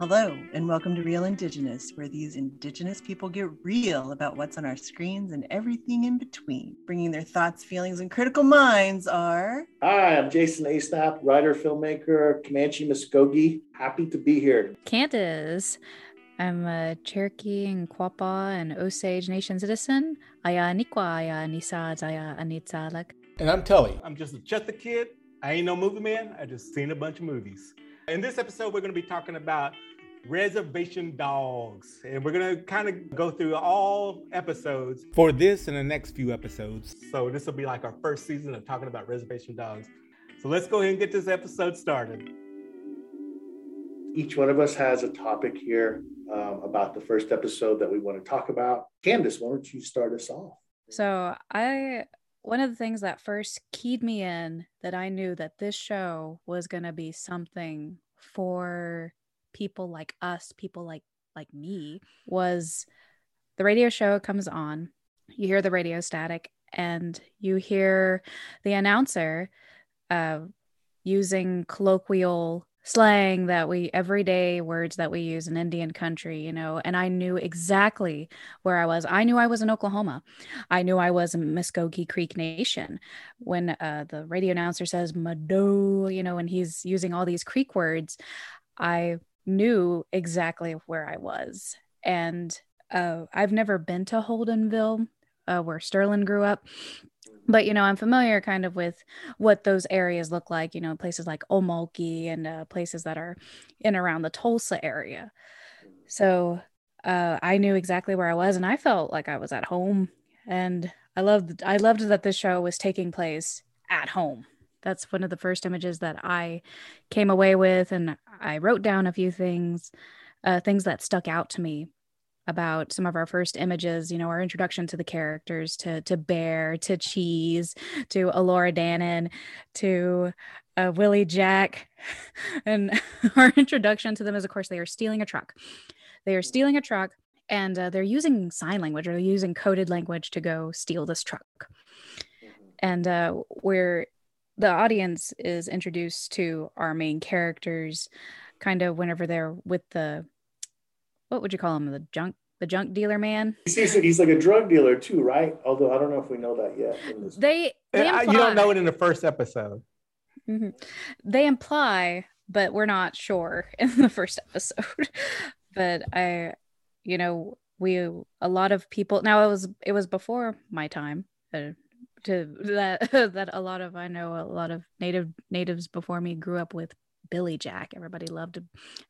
Hello, and welcome to Real Indigenous, where these Indigenous people get real about what's on our screens and everything in between. Bringing their thoughts, feelings, and critical minds are. Hi, I'm Jason Asenap, writer, filmmaker, Comanche Muskogee. Happy to be here. Candace. I'm a Cherokee and Quapaw and Osage Nation citizen. Aya Nikwa, Aya Nisa, Zaya Anitzalak. And I'm Tvli. I'm just a Chahta kid. I ain't no movie man. I just seen a bunch of movies. In this episode, we're going to be talking about reservation dogs. And we're going to kind of go through all episodes for this and the next few episodes. So this will be like our first season of talking about reservation dogs. So let's go ahead and get this episode started. Each one of us has a topic here um, about the first episode that we want to talk about. Candace, why don't you start us off? So I one of the things that first keyed me in that I knew that this show was going to be something for people like us, people like like me, was the radio show comes on. You hear the radio static and you hear the announcer uh, using colloquial slang that we everyday words that we use in Indian country, you know, and I knew exactly where I was. I knew I was in Oklahoma. I knew I was in Muskogee Creek Nation. When uh, the radio announcer says Mado, you know, and he's using all these Creek words, I knew exactly where I was. And uh, I've never been to Holdenville, uh, where Sterling grew up but you know i'm familiar kind of with what those areas look like you know places like Okmulgee and uh, places that are in around the tulsa area. So uh, i knew exactly where i was and i felt like i was at home and i loved i loved that this show was taking place at home. That's one of the first images that i came away with and i wrote down a few things uh, things that stuck out to me about some of our first images, you know, our introduction to the characters, to to Bear, to Cheese, to Elora Danan, to uh, Willie Jack, and our introduction to them is, of course, they are stealing a truck. They are stealing a truck, and uh, they're using sign language or they're using coded language to go steal this truck. And uh, where the audience is introduced to our main characters, kind of whenever they're with the what would you call him? The junk the junk dealer man. He's, he's like a drug dealer too, right? Although I don't know if we know that yet. They, they imply, you don't know it in the first episode. Mm-hmm. They imply, but we're not sure in the first episode. but I, you know, we a lot of people now it was it was before my time. Uh, to that that a lot of I know a lot of native natives before me grew up with Billy Jack. Everybody loved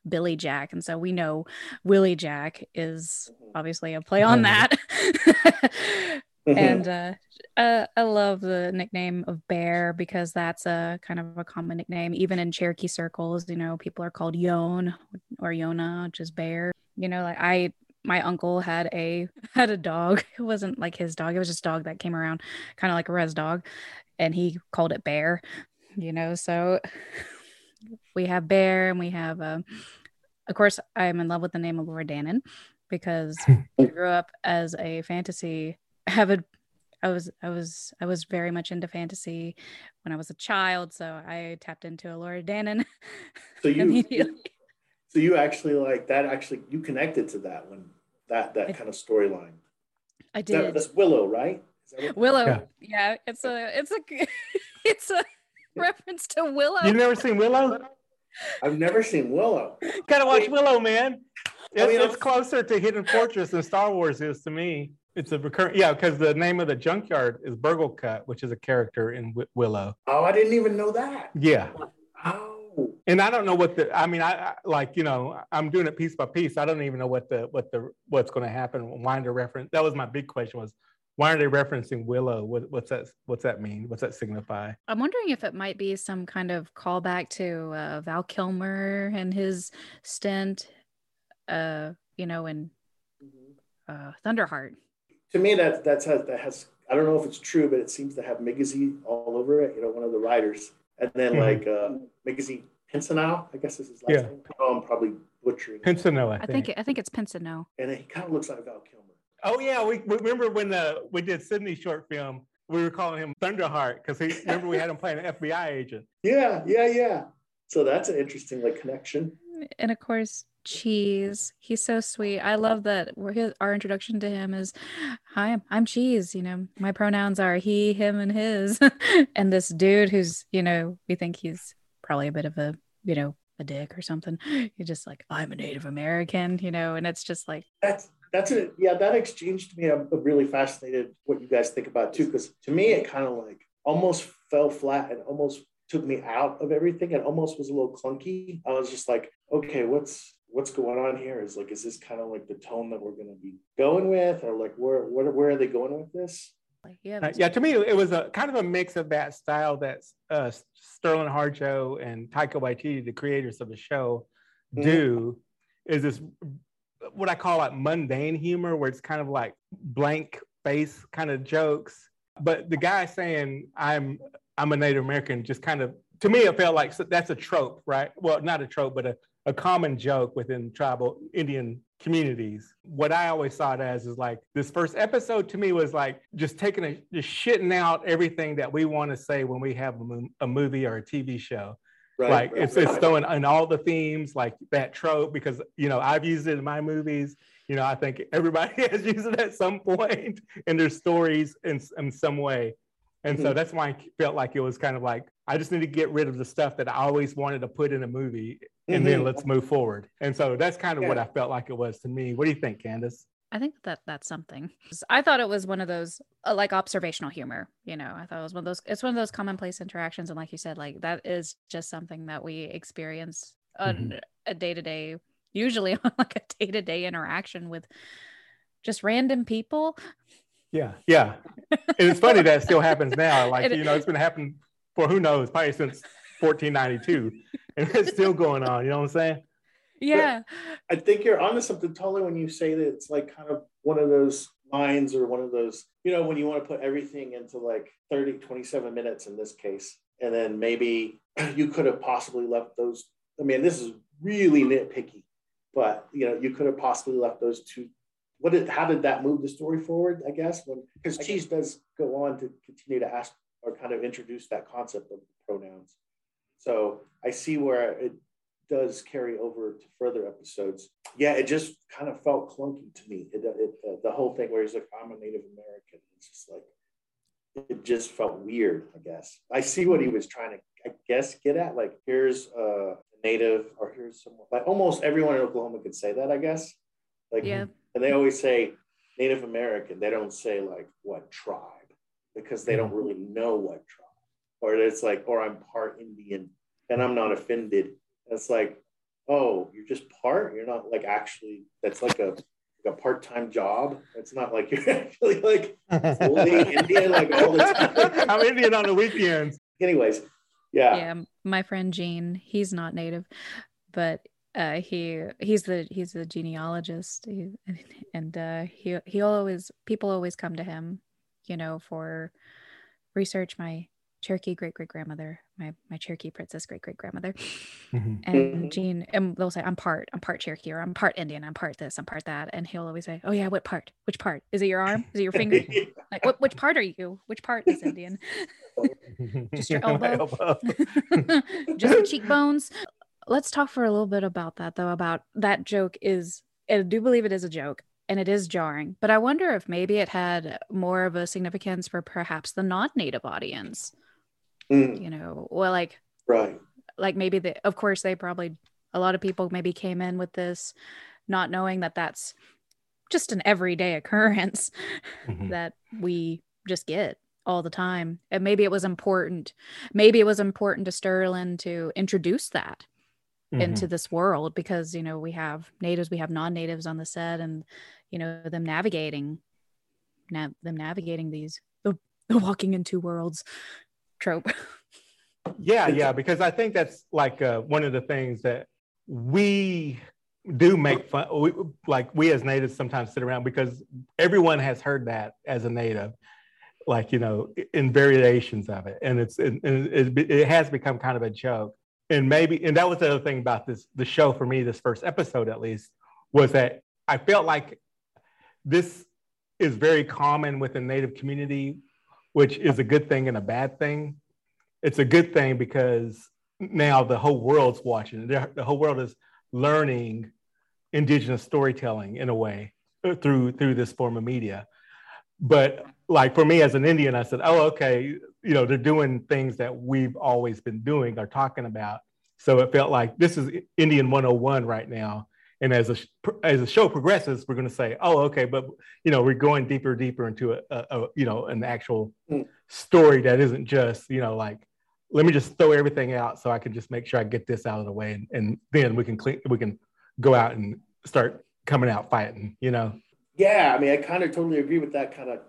Billy Jack. And so we know Willie Jack is obviously a play on that. and uh, uh, I love the nickname of Bear because that's a kind of a common nickname. Even in Cherokee circles, you know, people are called Yon or Yona, which is Bear. You know, like I my uncle had a had a dog. It wasn't like his dog. It was just a dog that came around, kind of like a res dog, and he called it Bear. You know, so we have Bear and we have, uh, of course, I'm in love with the name of Elora Danan because I grew up as a fantasy avid. I was I was I was very much into fantasy when I was a child, so I tapped into Elora Danan. So you, so you actually like that. Actually, you connected to that one, that that I, kind of storyline. I did. That, that's Willow, right? Willow. Yeah. yeah, it's a it's a it's a reference to Willow. You've never seen Willow? I've never seen Willow. Gotta watch Willow, man. It's, I mean, it's closer to Hidden Fortress than Star Wars is to me. It's a recurrent, yeah, because the name of the junkyard is Burglekutt, which is a character in w- Willow. Oh, I didn't even know that. Yeah. Oh. And I don't know what the. I mean, I, I like you know I'm doing it piece by piece. I don't even know what the what the what's going to happen. Winder reference. That was my big question. Was why are they referencing Willow? What, what's that? What's that mean? What's that signify? I'm wondering if it might be some kind of callback to uh, Val Kilmer and his stint, uh, you know, in uh, Thunderheart. To me, that that's has, that has. I don't know if it's true, but it seems to have Migizi all over it. You know, one of the writers, and then mm-hmm. like uh, Migizi Pensoneau, I guess is his last yeah. name. Oh, I'm probably butchering. Pensoneau, I, I think. I think it's Pensoneau. And he kind of looks like Val Kilmer. Oh yeah, we, we remember when the we did Sydney short film. We were calling him Thunderheart because he remember we had him playing an FBI agent. Yeah, yeah, yeah. So that's an interesting like connection. And of course, Cheese. He's so sweet. I love that his, our introduction to him is, "Hi, I'm Cheese." You know, my pronouns are he, him, and his. and this dude who's, you know, we think he's probably a bit of a, you know, a dick or something. He's just like, "I'm a Native American," you know, and it's just like that's that's it. Yeah, that exchange to me, I'm really fascinated what you guys think about too, because to me, it kind of like almost fell flat and almost took me out of everything and almost was a little clunky. I was just like, okay, what's what's going on here? Is like, is this kind of like the tone that we're going to be going with, or like where where where are they going with this? Yeah, uh, yeah. To me, it was a kind of a mix of that style that uh, Sterling Harjo and Taika Waititi, the creators of the show, mm-hmm. do. Is this what I call like mundane humor, where it's kind of like blank face kind of jokes. But the guy saying I'm I'm a Native American just kind of to me it felt like that's a trope, right? Well, not a trope, but a, a common joke within tribal Indian communities. What I always saw it as is like this first episode to me was like just taking a just shitting out everything that we want to say when we have a, a movie or a TV show. Right, like right, it's, right. it's throwing in all the themes like that trope because you know I've used it in my movies. You know I think everybody has used it at some point in their stories in, in some way. And mm-hmm. so that's why I felt like it was kind of like I just need to get rid of the stuff that I always wanted to put in a movie and mm-hmm. then let's move forward. And so that's kind of yeah. what I felt like it was to me. What do you think, Candace? I think that that's something. I thought it was one of those uh, like observational humor. You know, I thought it was one of those. It's one of those commonplace interactions, and like you said, like that is just something that we experience on mm-hmm. a day to day, usually on like a day to day interaction with just random people. Yeah, yeah, and it's funny that still happens now. Like you know, it's been happening for who knows, probably since 1492, and it's still going on. You know what I'm saying? Yeah. But I think you're onto something totally when you say that it's like kind of one of those lines or one of those, you know, when you want to put everything into like 30, 27 minutes in this case. And then maybe you could have possibly left those. I mean, this is really nitpicky, but you know, you could have possibly left those two. What did how did that move the story forward? I guess when because Cheese does go on to continue to ask or kind of introduce that concept of pronouns. So I see where it does carry over to further episodes. Yeah, it just kind of felt clunky to me. It, it uh, the whole thing where he's like, "I'm a Native American." It's just like it just felt weird. I guess I see what he was trying to, I guess, get at. Like, here's a native, or here's someone. Like almost everyone in Oklahoma could say that. I guess. Like, yeah. And they always say Native American. They don't say like what tribe because they don't mm-hmm. really know what tribe. Or it's like, or I'm part Indian and I'm not offended it's like, oh, you're just part. You're not like actually. That's like a like a part-time job. It's not like you're actually like fully Indian like all the time. I'm Indian on the weekends. Anyways, yeah. Yeah, my friend Gene, he's not native, but uh, he he's the he's the genealogist, he, and uh, he he always people always come to him, you know, for research. My Cherokee great great grandmother, my my Cherokee princess great great grandmother, mm-hmm. and Gene, and they'll say I'm part I'm part Cherokee or I'm part Indian I'm part this I'm part that, and he'll always say, oh yeah, what part? Which part? Is it your arm? Is it your finger? like what which part are you? Which part is Indian? Just your elbow? elbow. Just the cheekbones. Let's talk for a little bit about that though. About that joke is I do believe it is a joke and it is jarring, but I wonder if maybe it had more of a significance for perhaps the non-native audience mm. you know well like right like maybe the of course they probably a lot of people maybe came in with this not knowing that that's just an everyday occurrence mm-hmm. that we just get all the time and maybe it was important maybe it was important to sterling to introduce that mm-hmm. into this world because you know we have natives we have non-natives on the set and you know them navigating na- them navigating these the, the walking in two worlds trope. yeah, yeah, because I think that's like uh, one of the things that we do make fun. We, like we as natives sometimes sit around because everyone has heard that as a native, like you know, in variations of it, and it's it, it, it has become kind of a joke. And maybe, and that was the other thing about this the show for me, this first episode at least, was that I felt like this is very common within Native community which is a good thing and a bad thing. It's a good thing because now the whole world's watching. The whole world is learning indigenous storytelling in a way uh, through through this form of media. But like for me as an Indian, I said, oh, okay, you know, they're doing things that we've always been doing or talking about. So it felt like this is Indian 101 right now. And as a as the show progresses, we're going to say, oh, okay, but you know, we're going deeper, deeper into a, a, a you know an actual mm. story that isn't just you know like let me just throw everything out so I can just make sure I get this out of the way, and, and then we can clean, we can go out and start coming out fighting, you know. Yeah, I mean, I kind of totally agree with that kind of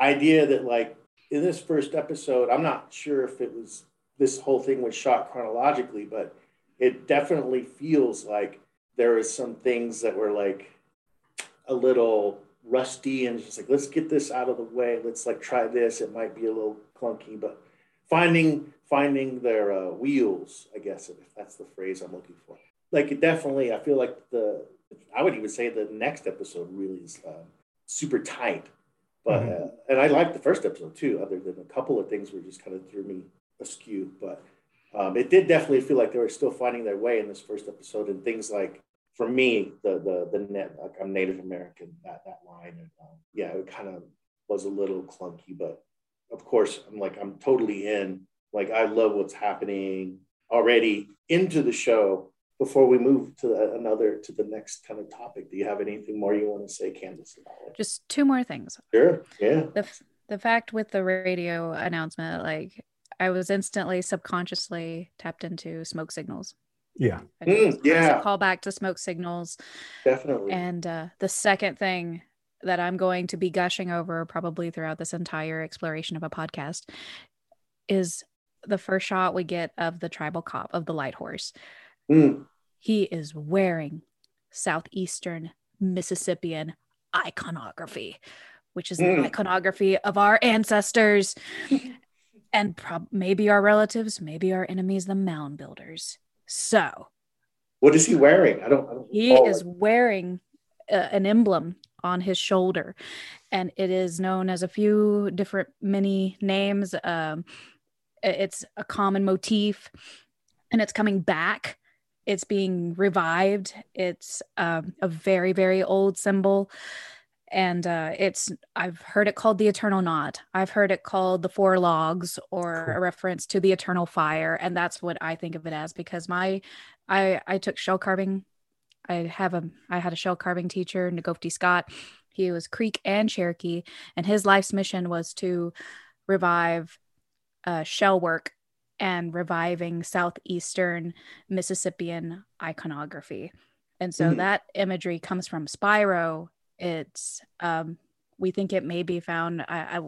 idea that like in this first episode, I'm not sure if it was this whole thing was shot chronologically, but it definitely feels like there was some things that were like a little rusty and just like let's get this out of the way. Let's like try this. It might be a little clunky but finding finding their uh, wheels i guess if that's the phrase i'm looking for. Like it definitely i feel like the i would even say the next episode really is uh, super tight. But mm-hmm. uh, and i liked the first episode too other than a couple of things were just kind of threw me askew but um, it did definitely feel like they were still finding their way in this first episode and things like for me the the the net like i'm native american that that line and um, yeah it kind of was a little clunky but of course i'm like i'm totally in. Like i love what's happening already into the show before we move to the, another to the next kind of topic. Do you have anything more you want to say candace about it? Just two more things. Sure yeah. The, the fact with the radio announcement like I was instantly subconsciously tapped into smoke signals. Yeah. Mm, yeah. Call back to smoke signals. Definitely. And uh, the second thing that I'm going to be gushing over probably throughout this entire exploration of a podcast is the first shot we get of the tribal cop of the light horse. Mm. He is wearing southeastern Mississippian iconography, which is mm. the iconography of our ancestors. and prob- maybe our relatives, maybe our enemies, the mound builders. So, what is he wearing? I don't. I don't he is wearing uh, an emblem on his shoulder, and it is known as a few different many names. Um, it's a common motif, and it's coming back. It's being revived. It's um, a very very old symbol and uh, it's I've heard it called the eternal knot. I've heard it called the four logs, or cool. a reference to the eternal fire, and that's what I think of it as because my I I took shell carving. I have a I had a shell carving teacher, Ngofti Scott. He was Creek and Cherokee, and his life's mission was to revive uh, shell work and reviving southeastern Mississippian iconography. And so mm-hmm. that imagery comes from Spiro it's um, we think it may be found. I, I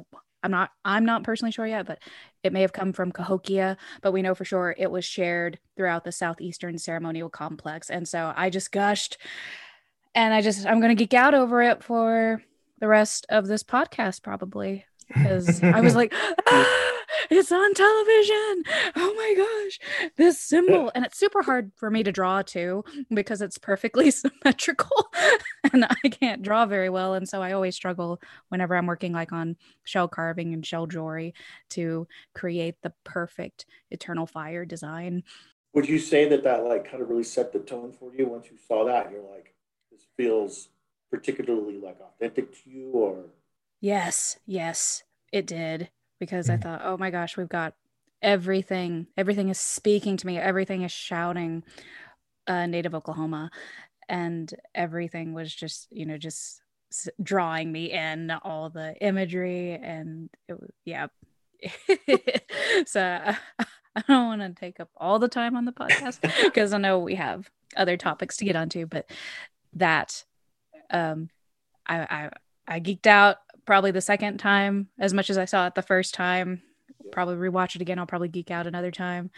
I'm not I'm not personally sure yet, but it may have come from Cahokia, but we know for sure it was shared throughout the southeastern ceremonial complex. And so I just gushed and I just I'm gonna geek out over it for the rest of this podcast probably because I was like ah! It's on television. Oh my gosh, this symbol. Uh, and it's super uh, hard for me to draw too because it's perfectly symmetrical and I can't draw very well. And so I always struggle whenever I'm working like on shell carving and shell jewelry to create the perfect eternal fire design. Would you say that that like kind of really set the tone for you once you saw that? You're like, this feels particularly like authentic to you or? Yes, yes, it did because I mm. thought, oh my gosh, we've got everything. Everything is speaking to me. Everything is shouting uh, Native Oklahoma. And everything was just, you know, just drawing me in all the imagery. And it was, yeah. so I, I don't want to take up all the time on the podcast because I know we have other topics to get onto, but that um I I I geeked out probably the second time as much as I saw it the first time. Probably rewatch it again. I'll probably geek out another time.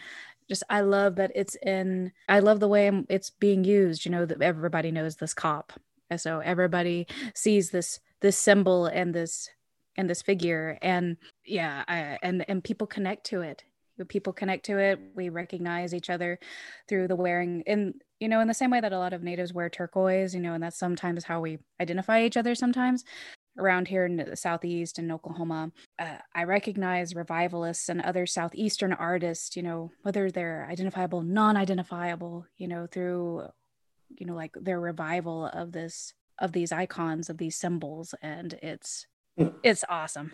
Just I love that it's in. I love the way it's being used. You know that everybody knows this cop, and so everybody sees this this symbol and this and this figure, and yeah, I, and and people connect to it. People connect to it. We recognize each other through the wearing, and you know, in the same way that a lot of natives wear turquoise, you know, and that's sometimes how we identify each other sometimes around here in the southeast in Oklahoma, uh, I recognize revivalists and other southeastern artists, you know, whether they're identifiable, non-identifiable, you know, through you know like their revival of this of these icons of these symbols and it's Hmm. it's awesome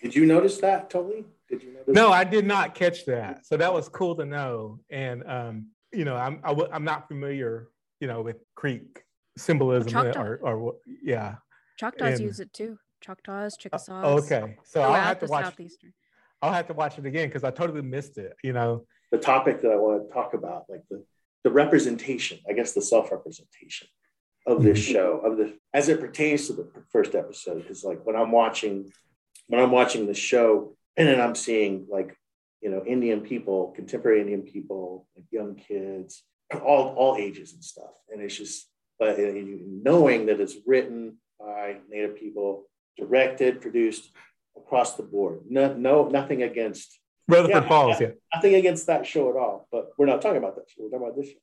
Did you notice that, Tvli? Did you notice? No, that? I did not catch that. So that was cool to know. And um, you know, I'm I w- I'm not familiar, you know, with Creek symbolism Choctaw. or or yeah. Choctaws And- use it too choctaws chickasaws Oh, okay, so I'll have to watch. southeastern I'll have to watch it again because I totally missed it. You know. the topic that I want to talk about, like the, the representation, I guess the self-representation of this Mhm. show, of the as it pertains to the first episode, is like when I'm watching when I'm watching the show and then I'm seeing like, you know, Indian people, contemporary Indian people, like young kids, all all ages and stuff. And it's just but knowing that it's written by Native people, directed, produced across the board. No, no nothing against Rutherford Yeah, Falls, yeah. nothing against that show at all, but we're not talking about that show. We're talking about this show.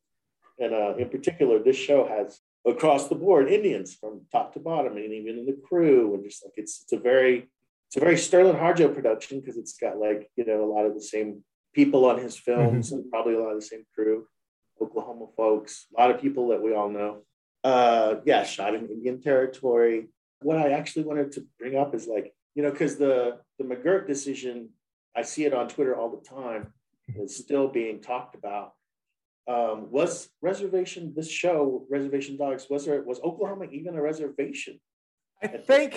And uh, in particular, this show has across the board Indians from top to bottom, and even in the crew, and just like it's it's a very it's a very Sterling Harjo production because it's got like you know a lot of the same people on his films and probably a lot of the same crew, Oklahoma folks, a lot of people that we all know. Uh, yeah, shot in Indian territory. What I actually wanted to bring up is like you know because the the McGirt decision I see it on Twitter all the time. It's still being talked about. Um, was reservation this show Reservation Dogs was there was Oklahoma even a reservation? I think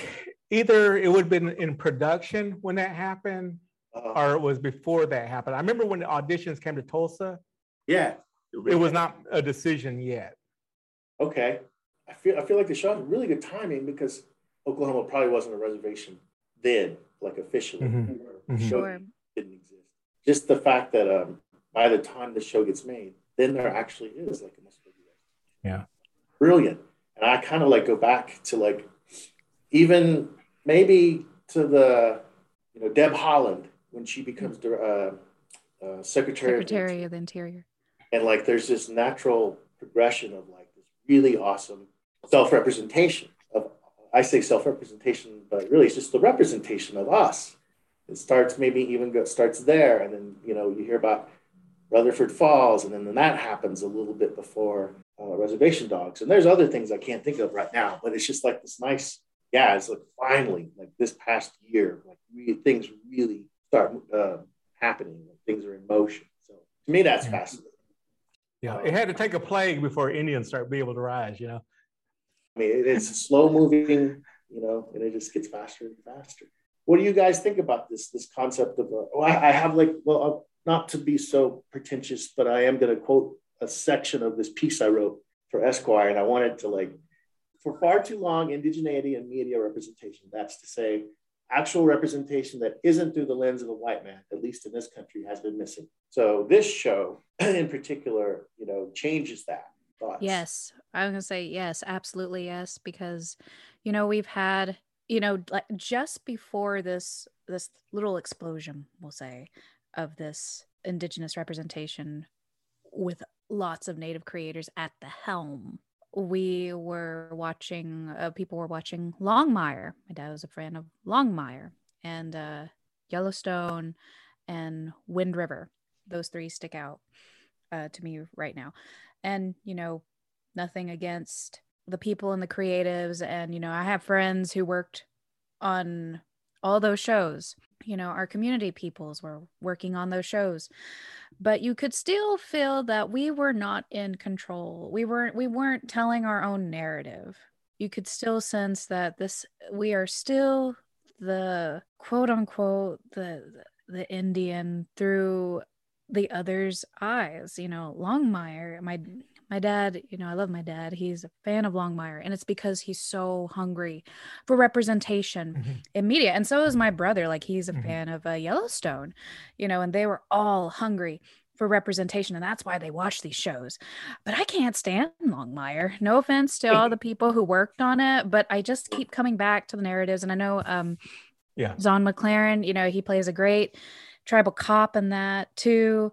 either it would have been in production when that happened, Uh, or it was before that happened. I remember when the auditions came to Tulsa, yeah. it was not a decision yet. Okay. I feel I feel like the show had really good timing because Oklahoma probably wasn't a reservation then, like officially. Mhm. or Mhm. show Sure. didn't exist. Just the fact that um, by the time the show gets made, then there actually is like a Mississippi Yeah. Brilliant. And I kind of like go back to like even maybe to the you know Deb Haaland when she becomes dir- uh, uh, secretary, of the secretary of the interior and like there's this natural progression of like this really awesome self-representation of i say self-representation but really it's just the representation of us. It starts maybe even go, starts there and then you know you hear about rutherford falls and then, then that happens a little bit before uh, reservation dogs. And there's other things i can't think of right now but it's just like this nice yeah it's like finally like this past year like things really start uh, happening like things are in motion. So to me that's fascinating Yeah, it had to take a plague before Indians start being able to rise. You know. I mean, it's slow moving, you know, and it just gets faster and faster. What do you guys think about this this concept of? Uh, oh, I, I have like, well, uh, not to be so pretentious, but I am going to quote a section of this piece I wrote for Esquire, and I wanted to like, for far too long, indigeneity and media representation. That's to say, actual representation that isn't through the lens of a white man, at least in this country, has been missing. So this show, in particular, you know, changes that. Yes, I was gonna say yes, absolutely yes, because you know we've had you know like just before this this little explosion, we'll say, of this indigenous representation with lots of native creators at the helm. We were watching, uh, people were watching Longmire. My dad was a fan of Longmire and uh, Yellowstone and Wind River. Those three stick out uh, to me right now and you know nothing against the people and the creatives and you know i have friends who worked on all those shows you know our community peoples were working on those shows. But you could still feel that we were not in control. We weren't we weren't telling our own narrative. You could still sense that this we are still the quote unquote the the indian through the other's eyes you know longmire my my dad you know i love my dad he's a fan of longmire and it's because he's so hungry for representation Mhm. in media and so is my brother like he's a Mhm. fan of uh, yellowstone you know and they were all hungry for representation and that's why they watch these shows but i can't stand longmire no offense to all the people who worked on it but i just keep coming back to the narratives and i know um Yeah. Zahn McClarnon, you know he plays a great tribal cop in that too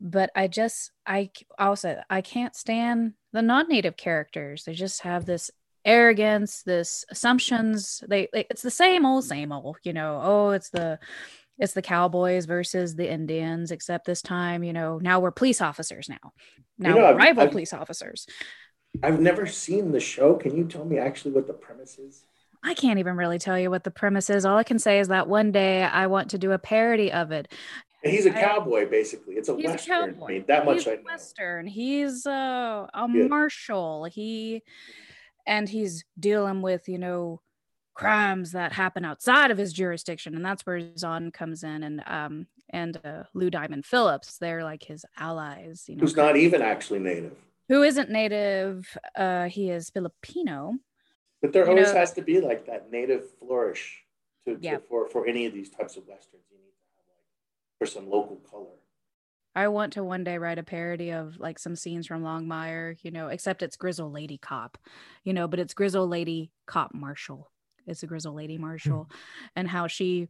but i just i also i can't stand the non-native characters they just have this arrogance this assumptions they, they it's the same old same old you know oh it's the it's the cowboys versus the indians except this time you know now we're police officers now now know, we're I've- rival I've- police officers I've never seen the show. Can you tell me actually what the premise is? I can't even really tell you what the premise is. All I can say is that one day I want to do a parody of it. And he's a I- cowboy, basically. It's a He's a western. I mean, that much he's I know. Western. He's uh, a Yeah. marshal. He and he's dealing with you know crimes that happen outside of his jurisdiction, and that's where Zahn comes in, and um and uh, Lou Diamond Phillips. They're like his allies. You know, Who's not even actually native. who isn't native. Uh, he is Filipino. But there You always know- has to be like that native flourish to, to- Yeah. for, for any of these types of westerns. You need to have like for some local color. I want to one day write a parody of like some scenes from Longmire, you know, except it's Grizzle Lady Cop, you know, but it's Grizzle Lady Cop Marshall. It's a Grizzle Lady hmm. Marshall and how she,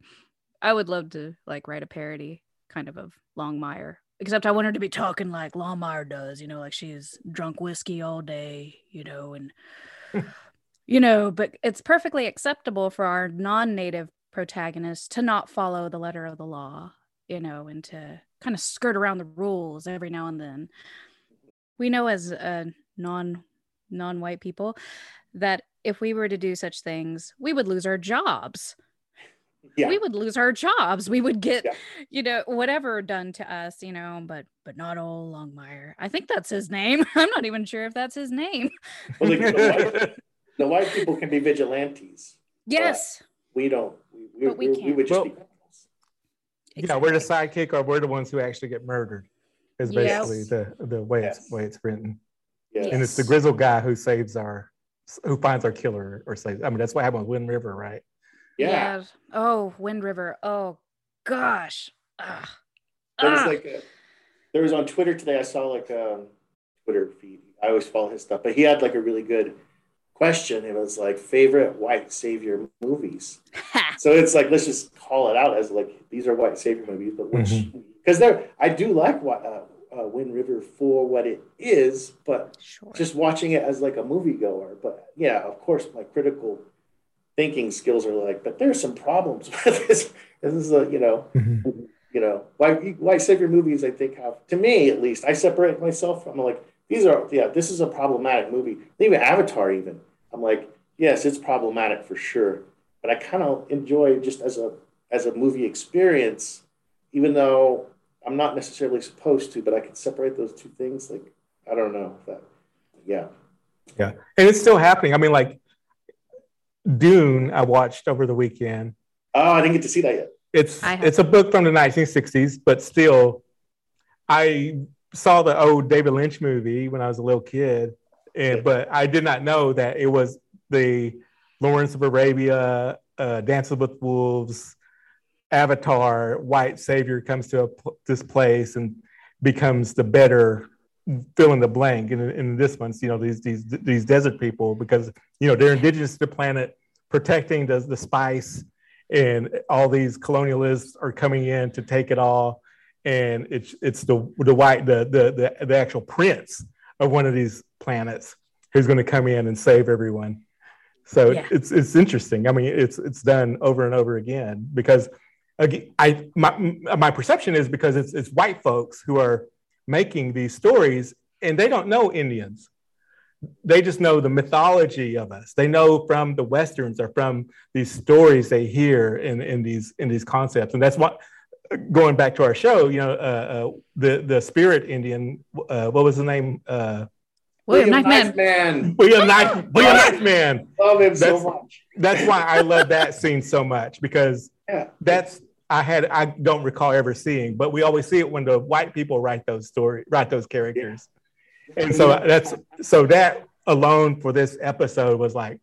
I would love to like write a parody kind of of Longmire, except I want her to be talking like Longmire does, you know, like she's drunk whiskey all day, you know, and, you know, but it's perfectly acceptable for our non native protagonist to not follow the letter of the law you know, and to kind of skirt around the rules every now and then. We know as uh, non non-white people that if we were to do such things, we would lose our jobs. Yeah. We would lose our jobs. We would get, Yeah. you know, whatever done to us, you know, but but not old Longmire. I think that's his name. I'm not even sure if that's his name. Well, the, the, white, the white people can be vigilantes. Yes. We don't. We, we, But we we, we can't. would just be Well- criminals. Yeah, we're the sidekick, or we're the ones who actually get murdered. Is Yes. basically the the way it's way it's written, Yeah. and it's the Yes. grizzled guy who saves our, who finds our killer or saves. I mean, that's what happened with Wind River, right? yeah. Oh, Wind River. Oh gosh. Ugh. There was like a, there was on Twitter today. I saw like a Twitter feed. I always follow his stuff, but he had like a really good question. It was like favorite white savior movies. Ha. So it's like let's just call it out as like these are white savior movies, but which Mhm. because they're I do like what uh, uh, Wind River for what it is, but Sure. just watching it as like a moviegoer. But yeah, of course, my critical thinking skills are like, but there's some problems with this. This is a you know you know white white savior movies. I think have to me at least. I separate myself. I'm like these are yeah this is a problematic movie. Even Avatar even. I'm like yes, it's problematic for sure. But I kind of enjoy just as a as a movie experience, even though I'm not necessarily supposed to, but I can separate those two things. Like I don't know if that. Yeah. Yeah, and it's still happening. I mean, like Dune, I watched over the weekend. Oh, I didn't get to see that yet. It's it's a book from the 1960s, but still, I saw the old David Lynch movie when I was a little kid, and Yeah. but I did not know that it was the Lawrence of Arabia, uh, Dances with Wolves, Avatar, white savior comes to pl- this place and becomes the better fill in the blank. And in, this one's, you know, these these these desert people because you know they're indigenous to the planet, protecting the the spice, and all these colonialists are coming in to take it all. And it's it's the the white the the the, the actual prince of one of these planets who's going to come in and save everyone. So Yeah. it's it's interesting. I mean, it's it's done over and over again because again, I my my perception is because it's it's white folks who are making these stories and they don't know Indians. They just know the mythology of us. They know from the westerns or from these stories they hear in, in these in these concepts, and that's what. Going back to our show, you know, uh, uh, the the spirit Indian. Uh, what was the name? Uh, William Knife Man. Knife Man. William Knife. William Knife Man. Love him That's- so much. That's why I love that scene so much because Yeah. that's I had I don't recall ever seeing, but we always see it when the white people write those stories, write those characters. And so that's so that alone for this episode was like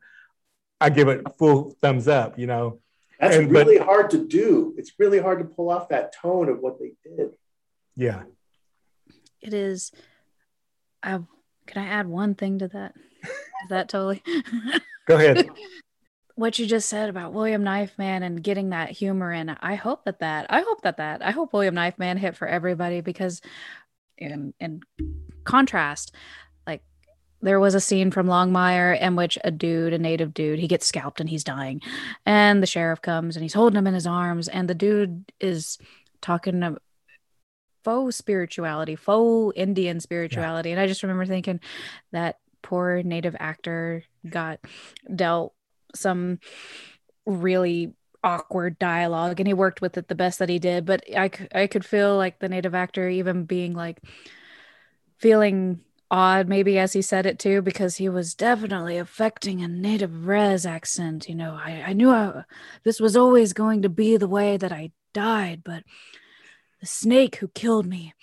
I give it full thumbs up, you know. That's and- but- really hard to do. It's really hard to pull off that tone of what they did. Yeah. It is. Uh, can I add one thing to that? Is that totally? Go ahead. what you just said about William Knife Man and getting that humor in. I hope that that. I hope that that. I hope William Knife Man hit for everybody because, in in contrast, like there was a scene from Longmire in which a dude, a native dude, he gets scalped and he's dying, and the sheriff comes and he's holding him in his arms, and the dude is talking faux spirituality, faux Indian spirituality, and I just remember thinking that poor native actor got dealt some really awkward dialogue and he worked with it the best that he did. But i, I could feel like the native actor even being like feeling odd maybe as he said it too because he was definitely affecting a native res accent you know. I, I knew I, this was always going to be the way that i died but the snake who killed me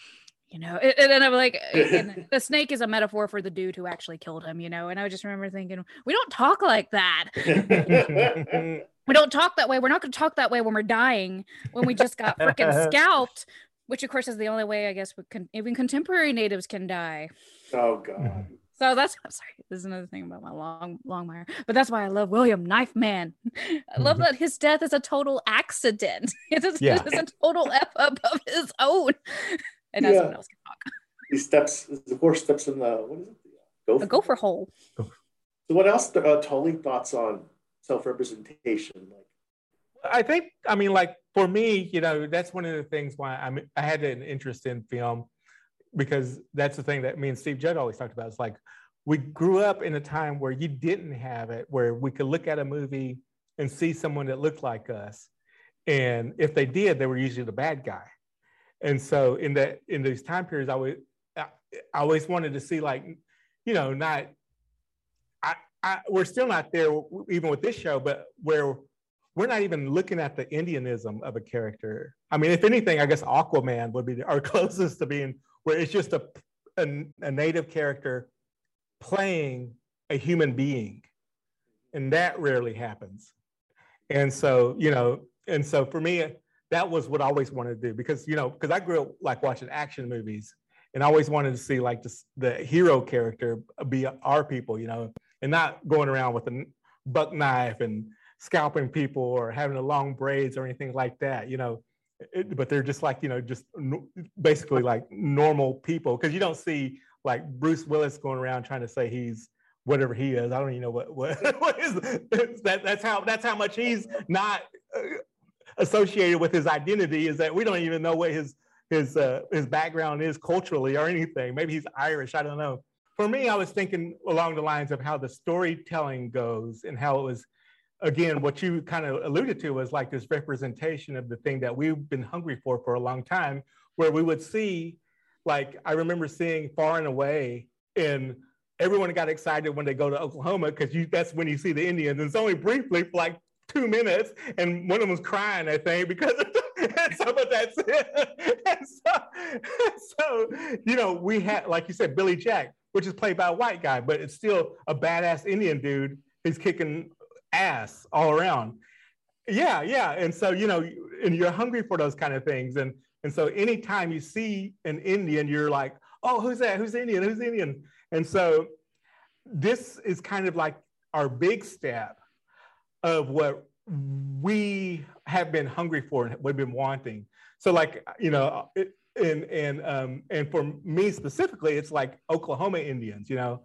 you know and, and i'm like the snake is a metaphor for the dude who actually killed him you know and i just remember thinking we don't talk like that. We don't talk that way. We're not going to talk that way when we're dying when we just got freaking scalped which of course is the only way i guess we can, even contemporary natives can die. Oh god so that's I'm sorry. This is another thing about my long Longmire, but that's why I love William Knife Man. I love that his death is a total accident. It is, yeah. it is a total f up of his own, and yeah. someone else can talk. He steps. The horse steps in the what is it? The gopher, a gopher hole. So what else? Uh, Tully thoughts on self representation? Like, I think I mean like for me, you know, that's one of the things why I'm I had an interest in film because that's the thing that me and Steve Judd always talked about. It's like we grew up in a time where you didn't have it, where we could look at a movie and see someone that looked like us. And if they did, they were usually the bad guy. And so in that in these time periods, I would I, I always wanted to see like, you know, not I, I we're still not there even with this show, but where we're not even looking at the Indianism of a character. I mean, if anything, I guess Aquaman would be our closest to being where it's just a, a, a native character playing a human being. And that rarely happens. And so, you know, and so for me, that was what I always wanted to do because, you know, because I grew up like watching action movies and I always wanted to see like the, the hero character be our people, you know, and not going around with a buck knife and scalping people or having the long braids or anything like that, you know it, but they're just like you know just basically like normal people because you don't see like Bruce Willis going around trying to say he's whatever he is. I don't even know what what, what is that. That's how that's how much he's not uh, associated with his identity. Is that we don't even know what his his uh, his background is culturally or anything. Maybe he's Irish. I don't know. For me, I was thinking along the lines of how the storytelling goes and how it was again, what you kind of alluded to was like this representation of the thing that we've been hungry for for a long time, where we would see, like, I remember seeing Far and Away, and everyone got excited when they go to Oklahoma because that's when you see the Indians. And it's only briefly for like two minutes, and one of them was crying, I think, because so, but that's it. And so, so, you know, we had, like you said, Billy Jack, which is played by a white guy, but it's still a badass Indian dude. He's kicking ass all around. Yeah, yeah. And so, you know, and you're hungry for those kind of things. And and so anytime you see an Indian, you're like, oh, who's that? Who's Indian? Who's Indian? And so this is kind of like our big step of what we have been hungry for and we've been wanting. So like, you know, it, and and um, and for me specifically, it's like Oklahoma Indians, you know,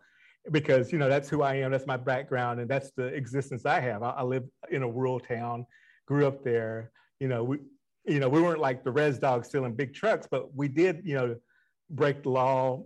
because you know that's who I am. That's my background, and that's the existence I have. I, I live in a rural town, grew up there. You know, we you know we weren't like the res dogs stealing big trucks, but we did you know break the law,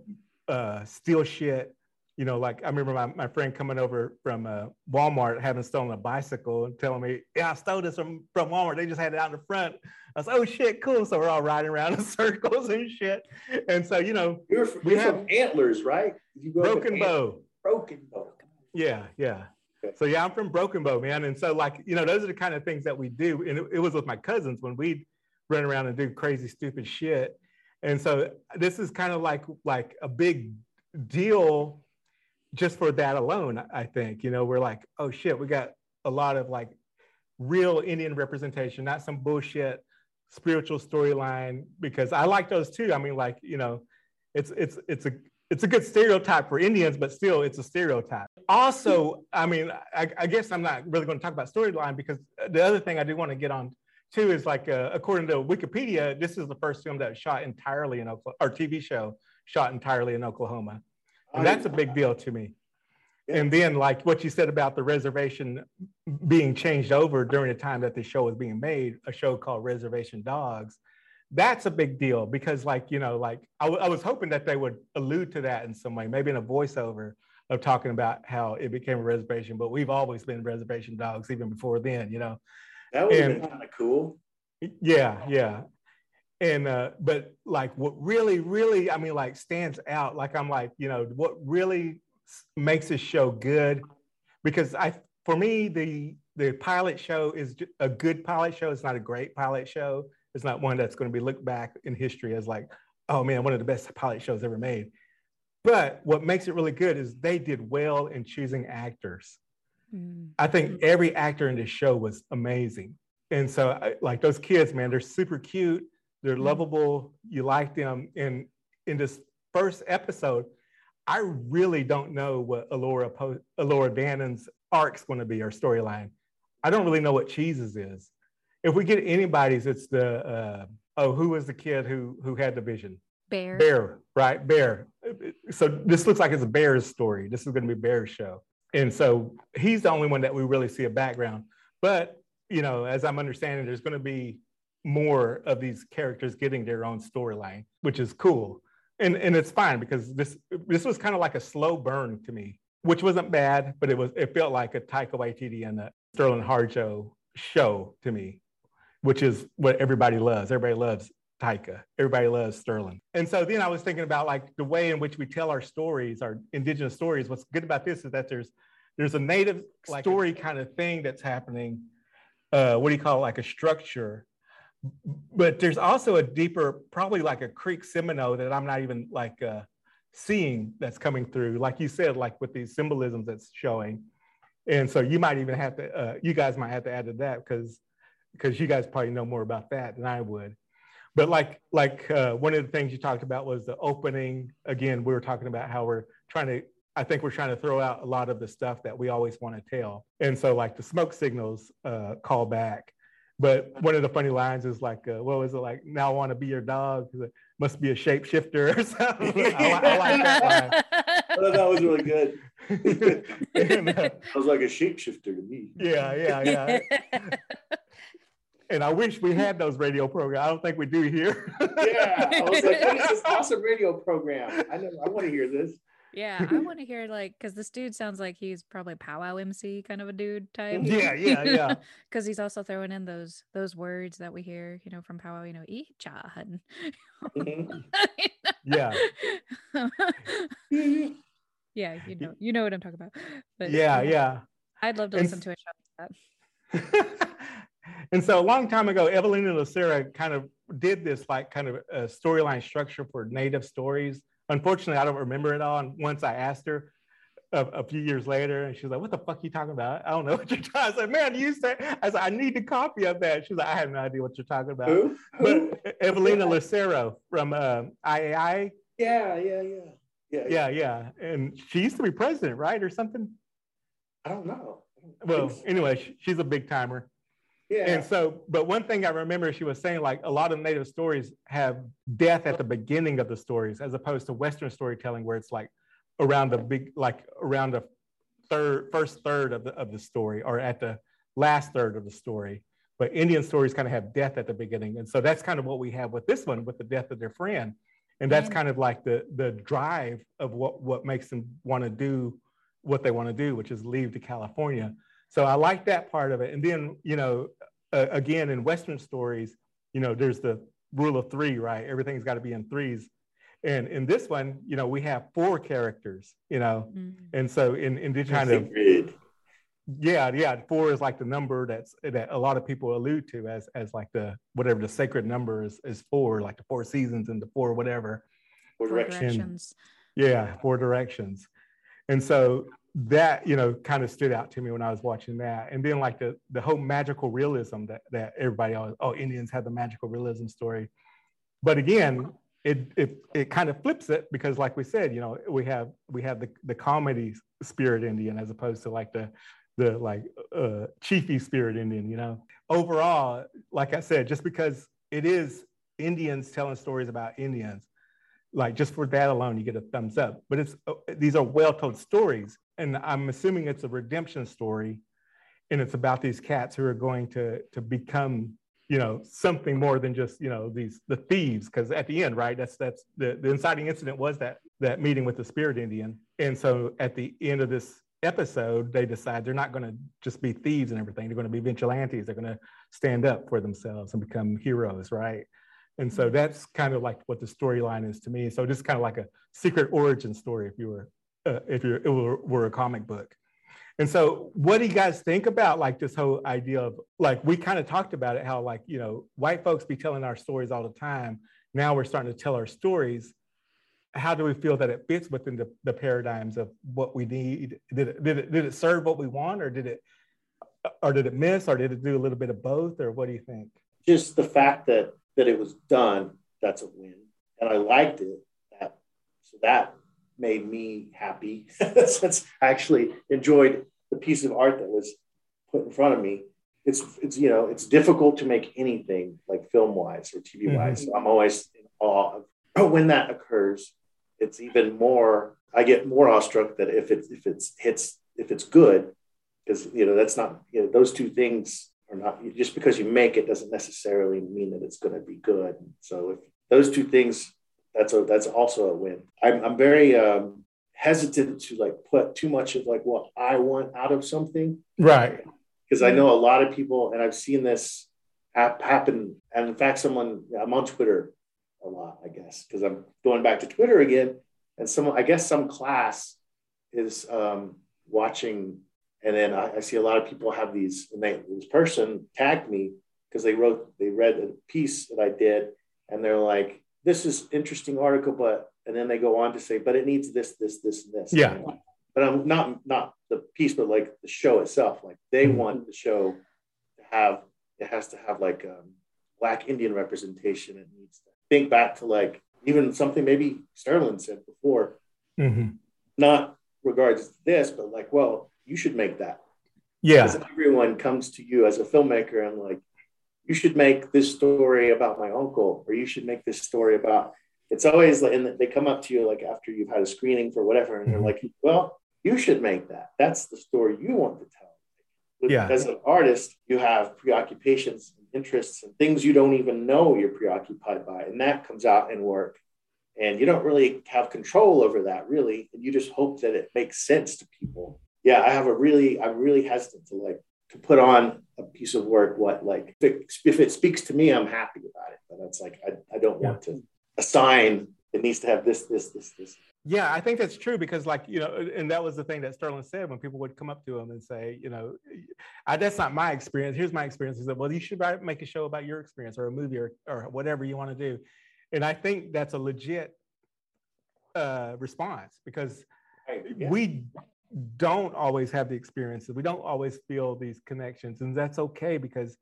uh, steal shit. You know, like I remember my, my friend coming over from uh, Walmart having stolen a bicycle and telling me, "Yeah, I stole this from, from Walmart. They just had it out in the front." I was, like, "Oh shit, cool!" So we're all riding around in circles and shit. And so you know, you're, from, we you're have, Antlers, right? You go Broken Bow. Broken Bow. Yeah, yeah. So yeah, I'm from Broken Bow, man. And so like, you know, those are the kind of things that we do. And it, it was with my cousins when we'd run around and do crazy, stupid shit. And so this is kind of like like a big deal just for that alone, I think. You know, we're like, oh shit, we got a lot of like real Indian representation, not some bullshit spiritual storyline. Because I like those too. I mean, like, you know, it's it's it's a it's a good stereotype for Indians, but still it's a stereotype. Also, I mean, I, I guess I'm not really going to talk about storyline because the other thing I do want to get on too is like, uh, according to Wikipedia, this is the first film that was shot entirely in Oklahoma, or TV show shot entirely in Oklahoma. And that's a big deal to me. And then, like what you said about the reservation being changed over during the time that the show was being made, a show called Reservation Dogs, that's a big deal because like you know like I, w- I was hoping that they would allude to that in some way maybe in a voiceover of talking about how it became a reservation but we've always been reservation dogs even before then you know? That would have been kind of cool. Yeah yeah and uh but like what really really i mean like stands out like i'm like you know what really makes this show good because i for me the the pilot show is a good pilot show it's not a great pilot show it's not one that's going to be looked back in history as like, oh man, one of the best pilot shows ever made. But what makes it really good is they did well in choosing actors. Mm. I think every actor in this show was amazing. And so, like those kids, man, they're super cute. They're mm. lovable. You like them. And in this first episode, I really don't know what Alora, Elora, Elora Danan's arc's going to be or storyline. I don't really know what Cheese's is if we get anybody's, it's the uh, oh, who was the kid who who had the vision? Bear. Bear, right? Bear. So this looks like it's a Bear's story. This is going to be Bear's show, and so he's the only one that we really see a background. But you know, as I'm understanding, there's going to be more of these characters getting their own storyline, which is cool. And, and it's fine because this this was kind of like a slow burn to me, which wasn't bad, but it was it felt like a Taika Waititi and a Sterling Harjo show to me which is what everybody loves. Everybody loves Taika. Everybody loves Sterling. And so then I was thinking about like the way in which we tell our stories, our indigenous stories. What's good about this is that there's there's a native like story a, kind of thing that's happening. Uh, what do you call it? Like a structure. But there's also a deeper, probably like a Creek Seminole that I'm not even like uh, seeing that's coming through. Like you said, like with these symbolisms that's showing. And so you might even have to, uh, you guys might have to add to that because because you guys probably know more about that than I would. But like like uh, one of the things you talked about was the opening. Again, we were talking about how we're trying to. I think we're trying to throw out a lot of the stuff that we always want to tell. And so like the smoke signals uh, call back. But one of the funny lines is like, uh, what was it like? Now I want to be your dog. It must be a shapeshifter or something. I, I, like that line. I thought that was really good. I was like a shapeshifter to me. Yeah, yeah, yeah and I wish we had those radio programs. I don't think we do here. yeah, I was like, what is this awesome radio program? I know, I want to hear this. Yeah, I want to hear like because this dude sounds like he's probably powwow MC kind of a dude type. Yeah, yeah, yeah. Because he's also throwing in those those words that we hear, you know, from powwow. You know, echa and. Mm-hmm. yeah. yeah, you know, you know what I'm talking about. But yeah, yeah. I'd love to listen to a show like that. And so a long time ago, Evelina Lucero kind of did this like kind of a storyline structure for native stories. Unfortunately, I don't remember it all. And once I asked her a, a few years later, and she's like, "What the fuck are you talking about? I don't know what you're talking." I said, "Man, you said." I said, "I need a copy of that." She's like, "I have no idea what you're talking about." Who? But Evelina Lucero from uh, IAI. Yeah, yeah, yeah, yeah, yeah, yeah. And she used to be president, right, or something? I don't know. I don't well, so. anyway, she's a big timer. Yeah. And so, but one thing I remember she was saying, like a lot of native stories have death at the beginning of the stories, as opposed to Western storytelling, where it's like around the big, like around the third, first third of the of the story, or at the last third of the story. But Indian stories kind of have death at the beginning, and so that's kind of what we have with this one, with the death of their friend, and that's kind of like the the drive of what what makes them want to do what they want to do, which is leave to California. So I like that part of it. And then, you know, uh, again, in Western stories, you know, there's the rule of three, right? Everything's got to be in threes. And in this one, you know, we have four characters, you know, mm-hmm. and so in in this kind of yeah, yeah, four is like the number that's that a lot of people allude to as as like the whatever the sacred number is is four, like the four seasons and the four whatever. Four directions. Yeah, four directions. And so that you know kind of stood out to me when I was watching that, and then like the the whole magical realism that that everybody always oh Indians have the magical realism story, but again it it it kind of flips it because like we said you know we have we have the the comedy spirit Indian as opposed to like the the like uh, chiefy spirit Indian you know? Overall like I said just because it is Indians telling stories about Indians like just for that alone you get a thumbs up. But it's uh, these are well told stories and i'm assuming it's a redemption story and it's about these cats who are going to to become you know something more than just you know these the thieves because at the end right that's that's the, the inciting incident was that that meeting with the spirit indian. And so at the end of this episode they decide they're not going to just be thieves and everything. They're going to be vigilantes. They're going to stand up for themselves and become heroes right and so mm-hmm. that's kind of like what the storyline is to me so just kind of like a secret origin story if you were uh, if you were, were a comic book and so, what do you guys think about like this whole idea of like we kind of talked about it, how like you know white folks be telling our stories all the time. Now we're starting to tell our stories. How do we feel that it fits within the, the paradigms of what we need? Did it, did it did it serve what we want, or did it or did it miss, or did it do a little bit of both, or what do you think? Just the fact that that it was done, that's a win, and I liked it. That so that made me happy. Since I actually enjoyed the piece of art that was put in front of me. It's it's you know it's difficult to make anything like film wise or TV wise. Mm-hmm. So I'm always in awe of when that occurs. It's even more. I get more awestruck that if it if it's hits if it's good because you know that's not you know those two things are not just because you make it doesn't necessarily mean that it's going to be good. So if those two things that's a that's also a win. I'm, I'm very um, hesitant to like put too much of like what I want out of something, right? Because I know a lot of people, and I've seen this happen. And in fact, someone I'm on Twitter a lot, I guess, because I'm going back to Twitter again. And some, I guess, some class is um, watching, and then I, I see a lot of people have these. And they, this person tagged me because they wrote, they read a piece that I did, and they're like, this is interesting article, but and then they go on to say, but it needs this, this, this, and this. Yeah. But I'm not not the piece, but like the show itself. Like they mm-hmm. want the show to have it has to have like um, black Indian representation. It needs to think back to like even something maybe Sterling said before, mm-hmm. not regards to this, but like, well, you should make that. Yeah. Because everyone comes to you as a filmmaker and like, you should make this story about my uncle, or you should make this story about. It's always like, and they come up to you like after you've had a screening for whatever, and they're mm-hmm. like, well, you should make that. That's the story you want to tell. But yeah. As an artist, you have preoccupations and interests and things you don't even know you're preoccupied by, and that comes out in work. And you don't really have control over that, really. And you just hope that it makes sense to people. Yeah, I have a really, I'm really hesitant to like to put on a piece of work what like if it, if it speaks to me i'm happy about it. But it's like i, I don't yeah. want to assign it needs to have this this this this. Yeah i think that's true because like you know and that was the thing that sterling said when people would come up to him and say you know I, that's not my experience. Here's my experience. He said well you should make a show about your experience or a movie or, or whatever you want to do. And i think that's a legit uh, response because yeah. we don't always have the experiences. We don't always feel these connections, and that's okay because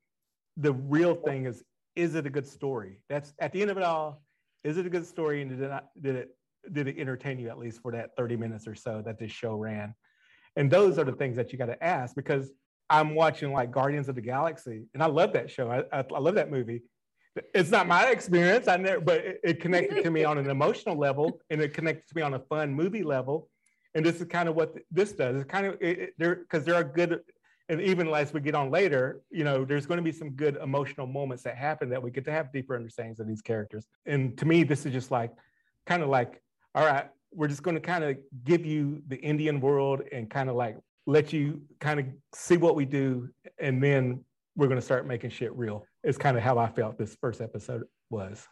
the real thing is is it a good story? That's at the end of it all. Is it a good story, and did it did it did it entertain you at least for that thirty minutes or so that this show ran? And those are the things that you got to ask because I'm watching like Guardians of the Galaxy, and I love that show. I, I, I love that movie. It's not my experience, I never, but it, it connected to me on an emotional level, and it connected to me on a fun movie level and this is kind of what this does. It's kind of it, there because there are good, and even as we get on later, you know, there's going to be some good emotional moments that happen that we get to have deeper understandings of these characters. And to me, this is just like kind of like, all right, we're just going to kind of give you the Indian world and kind of like let you kind of see what we do, and then we're going to start making shit real. It's kind of how I felt this first episode was.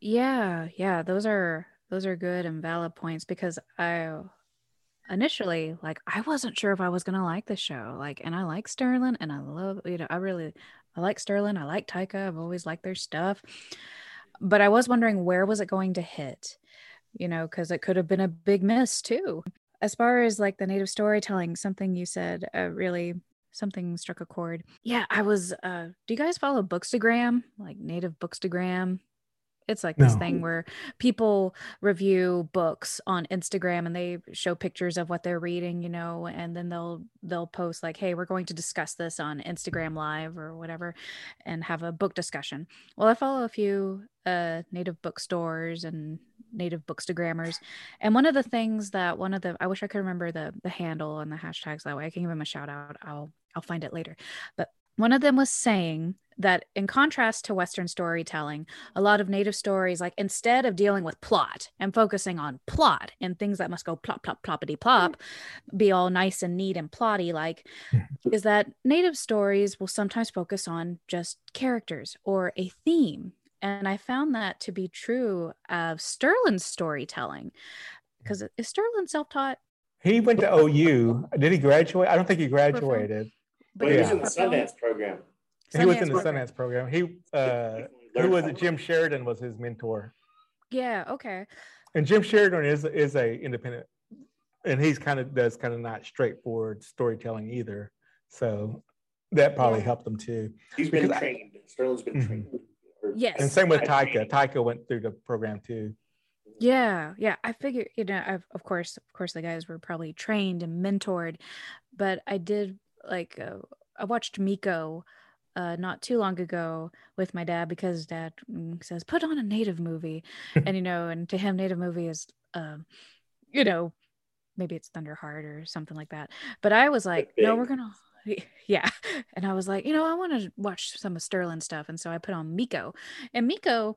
Yeah, yeah, those are those are good and valid points because I initially like i wasn't sure if i was gonna like the show like and i like sterling and i love you know i really i like sterling i like taika i've always liked their stuff but i was wondering where was it going to hit you know because it could have been a big miss too. As far as like the native storytelling something you said uh, really something struck a chord. Yeah i was uh do you guys follow bookstagram like native bookstagram it's like this thing where people review books on Instagram and they show pictures of what they're reading, you know, and then they'll they'll post like, "Hey, we're going to discuss this on Instagram live or whatever and have a book discussion." Well, I follow a few uh native bookstores and native bookstagrammers. And one of the things that one of the I wish I could remember the the handle and the hashtags that way. I can give them a shout out. I'll I'll find it later. But one of them was saying that in contrast to western storytelling a lot of native stories like instead of dealing with plot and focusing on plot and things that must go plop plop ploppity plop be all nice and neat and plotty like hmm. is that native stories will sometimes focus on just characters or a theme and i found that to be true of sterling's storytelling hmm. because is sterling self-taught He went to OU. Did he graduate? I don't think he graduated. But he was in the Sundance program. He was in the program. Sundance program. He uh who was it? Jim Sheridan was his mentor. yeah okay And Jim Sheridan is is a independent and he's kind of does kind of not straightforward storytelling either. So that probably Yeah. helped them too. He's been Because I- trained. Sterling's been Mhm. trained. Yes. And same with I Taika. Taika went through the program too. Yeah, yeah. I figure, you know, I've, of course, of course, the guys were probably trained and mentored, but I did like uh, I watched Mekko uh, not too long ago with my dad because dad mm, says put on a native movie, and you know, and to him, native movie is, um, you know, maybe it's Thunderheart or something like that. But I was like, no, we're gonna. Yeah. And I was like, you know, I want to watch some of Sterling stuff. And so I put on Mekko. And Mekko,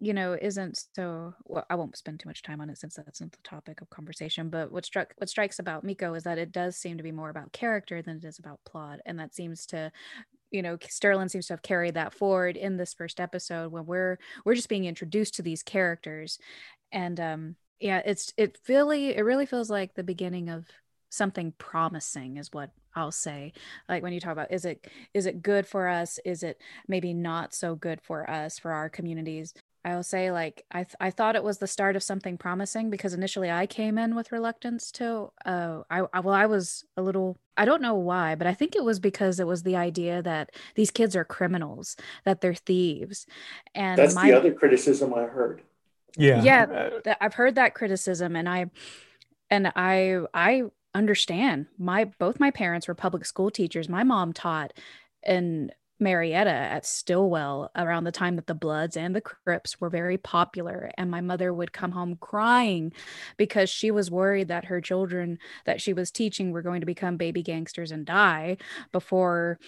you know, isn't so well, I won't spend too much time on it since that's not the topic of conversation. But what struck what strikes about Mekko is that it does seem to be more about character than it is about plot. And that seems to you know sterling seems to have carried that forward in this first episode when we're we're just being introduced to these characters and um yeah it's it really it really feels like the beginning of something promising is what i'll say like when you talk about is it is it good for us is it maybe not so good for us for our communities i'll say like i th- i thought it was the start of something promising because initially i came in with reluctance to uh I, I well i was a little i don't know why but i think it was because it was the idea that these kids are criminals that they're thieves and That's my the other criticism I heard. Yeah. Yeah. Uh, that I've heard that criticism and I and I I understand. My both my parents were public school teachers. My mom taught in Marietta at Stilwell around the time that the Bloods and the Crips were very popular and my mother would come home crying because she was worried that her children that she was teaching were going to become baby gangsters and die before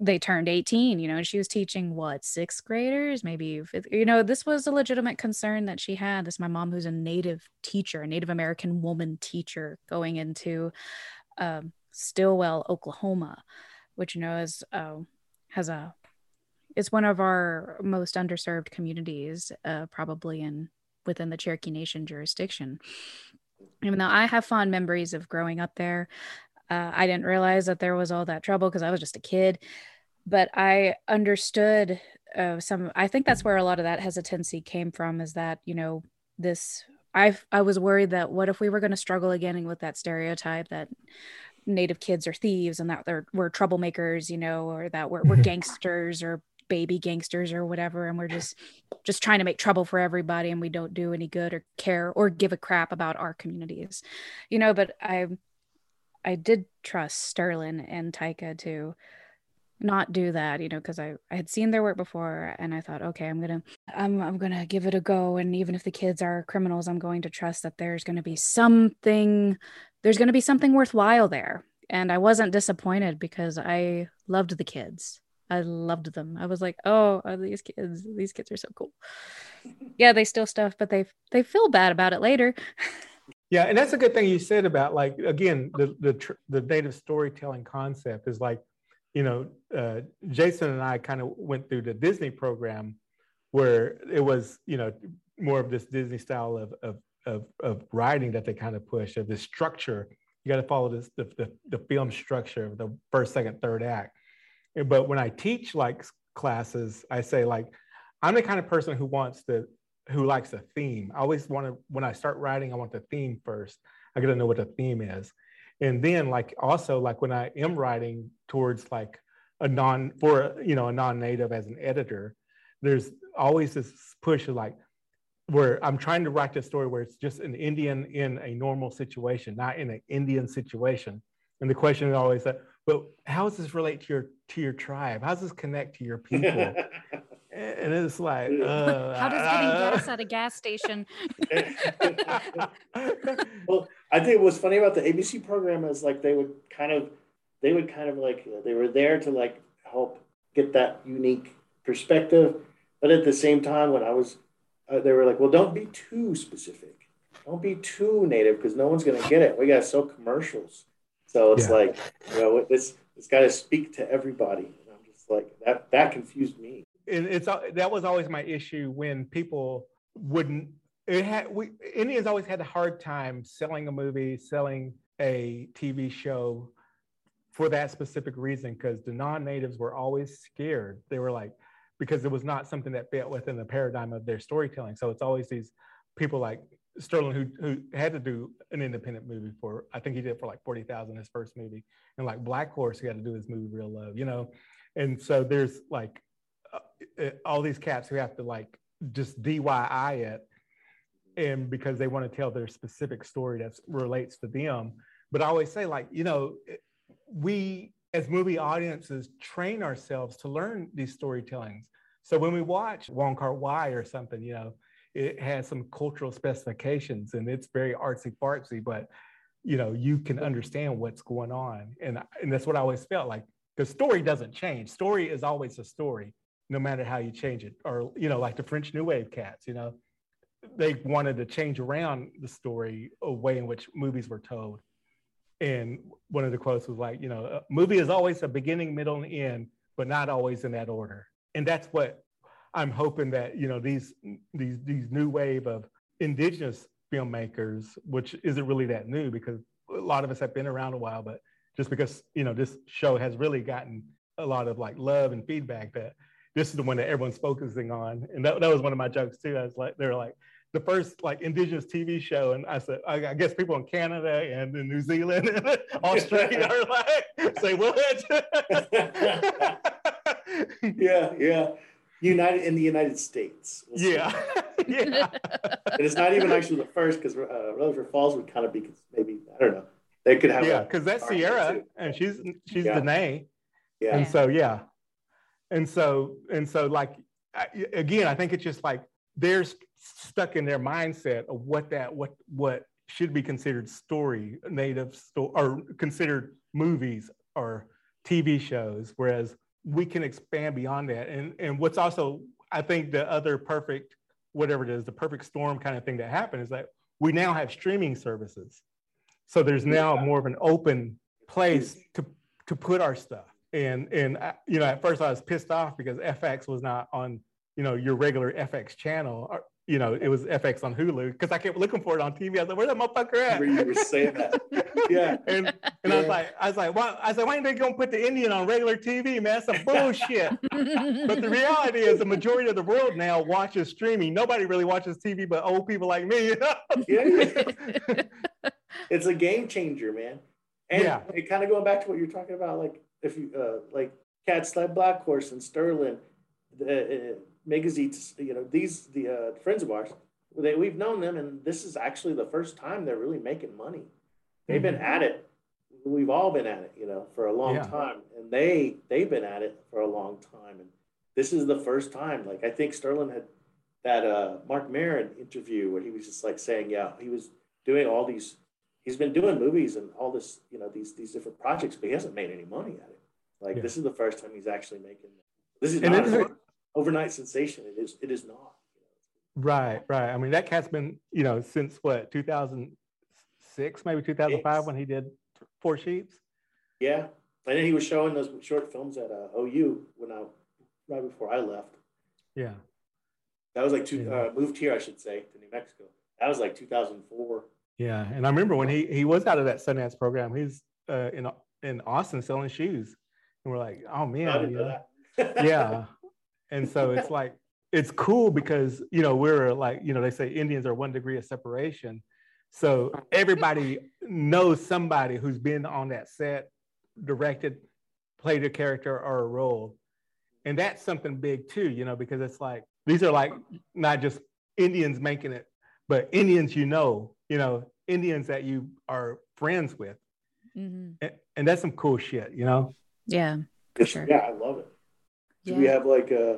they turned 18 you know and she was teaching what sixth graders? Maybe you know this was a legitimate concern that she had this is my mom who's a native teacher a native american woman teacher going into um, stilwell oklahoma which you know is uh, has a it's one of our most underserved communities uh, probably in within the cherokee nation jurisdiction even though i have fond memories of growing up there uh, i didn't realize that there was all that trouble because i was just a kid but I understood uh, some. I think that's where a lot of that hesitancy came from. Is that you know this? I I was worried that what if we were going to struggle again with that stereotype that Native kids are thieves and that they're we're troublemakers, you know, or that we're we're gangsters or baby gangsters or whatever, and we're just just trying to make trouble for everybody, and we don't do any good or care or give a crap about our communities, you know. But I I did trust Sterling and Taika to not do that you know because I, I had seen their work before and i thought okay i'm gonna I'm, I'm gonna give it a go and even if the kids are criminals i'm going to trust that there's gonna be something there's gonna be something worthwhile there. And i wasn't disappointed because i loved the kids. I loved them. I was like oh these kids these kids are so cool. Yeah they steal stuff but they they feel bad about it later. Yeah, and that's a good thing you said about like again the the tr- the native storytelling concept is like, you know, uh, Jason and I kind of went through the Disney program where it was you know more of this Disney style of of of, of writing that they kind of push of this structure. You got to follow this the, the the film structure of the first, second, third act. But when I teach like classes, I say like I'm the kind of person who wants to who likes a theme. I always want to, when I start writing, I want the theme first. I got to know what the theme is. And then like also like when I am writing towards like a non for you know a non-native as an editor, there's always this push of like where I'm trying to write this story where it's just an Indian in a normal situation, not in an Indian situation. And the question is always that, but how does this relate to your to your tribe? How does this connect to your people? and it's like, uh, how does getting gas at a gas station well, I think what's funny about the ABC program is like they would kind of, they would kind of like they were there to like help get that unique perspective. But at the same time, when I was, uh, they were like, well, don't be too specific. Don't be too native because no one's going to get it. We got to sell commercials. So it's yeah. like, you know, this, it's got to speak to everybody. And I'm just like, that, that confused me. And it's, that was always my issue when people wouldn't, it had, we, Indians always had a hard time selling a movie, selling a TV show for that specific reason because the non-natives were always scared they were like because it was not something that fit within the paradigm of their storytelling. So it's always these people like sterling who, who had to do an independent movie for i think he did for like 40000 his first movie. And like blackhorse who had to do his movie real love you know? And so there's like uh, uh all these cats who have to like just DIY it. And because they want to tell their specific story that relates to them. But i always say like you know we as movie audiences train ourselves to learn these storytellings. So when we watch Wong Kar Wai or something, you know, it has some cultural specifications and it's very artsy fartsy, but you know, you can understand what's going on. And, and that's what I always felt like, because story doesn't change. Story is always a story, no matter how you change it. Or, you know, like the French New Wave cats, you know, they wanted to change around the story, a way in which movies were told and one of the quotes was like, you know, a movie is always a beginning, middle, and end, but not always in that order. And that's what I'm hoping that you know these these these new wave of indigenous filmmakers, which isn't really that new because a lot of us have been around a while, but just because you know this show has really gotten a lot of like love and feedback that this is the one that everyone's focusing on. And that, that was one of my jokes too. I was like, they're like, the first like indigenous TV show, and I said, I, guess people in Canada and in New Zealand and Australia are like, say what? yeah, yeah. United in the United States. We'll yeah, yeah. and it's not even actually the first because uh, Rutherford Falls would kind of be maybe I don't know. They could have yeah, because that's Sierra and she's she's yeah. Danae. Yeah. And so yeah, and so and so like again, I think it's just like there's stuck in their mindset of what that what what should be considered story native sto- or considered movies or TV shows, whereas we can expand beyond that. And and what's also I think the other perfect whatever it is the perfect storm kind of thing that happened is that we now have streaming services, so there's now more of an open place to to put our stuff. And and uh, you know at first I was pissed off because FX was not on you know your regular FX channel you know, it was FX on Hulu because I kept looking for it on TV. I was like, "Where that motherfucker at?" Where you were saying that, yeah. And and yeah. I was like, I was like, why? I was like, why ain't they gonna put the Indian on regular TV, man? That's some bullshit. but the reality is, the majority of the world now watches streaming. Nobody really watches TV, but old people like me. You know? yeah. it's a game changer, man. And yeah. it kind of going back to what you're talking about, like if you uh, like Cats like Blackhorse and Sterling. Uh, Megazines, you know, these the uh, friends of ours, they, we've known them, and this is actually the first time they're really making money. They've mm-hmm. been at it. We've all been at it, you know, for a long yeah. time, and they they've been at it for a long time. And this is the first time. Like I think Sterling had that uh, Marc Maron interview where he was just like saying, yeah, he was doing all these. He's been doing movies and all this, you know, these these different projects, but he hasn't made any money at it. Like yeah. this is the first time he's actually making. This is and not overnight sensation. It is. It is not. Right, right. I mean, that cat's been, you know, since what 2006, maybe 2005, when he did Four Sheets. Yeah, and then he was showing those short films at uh, OU when I right before I left. Yeah, that was like two. Yeah. Uh, moved here, I should say, to New Mexico. That was like 2004. Yeah, and I remember when he he was out of that Sundance program. He's uh, in in Austin selling shoes, and we're like, oh man, know? yeah. And so it's like, it's cool because, you know, we're like, you know, they say Indians are one degree of separation. So everybody knows somebody who's been on that set, directed, played a character or a role. And that's something big too, you know, because it's like, these are like not just Indians making it, but Indians you know, you know, Indians that you are friends with. Mm-hmm. And, and, that's some cool shit, you know? Yeah, for sure. Yeah, I love it. Do yeah. we have like uh,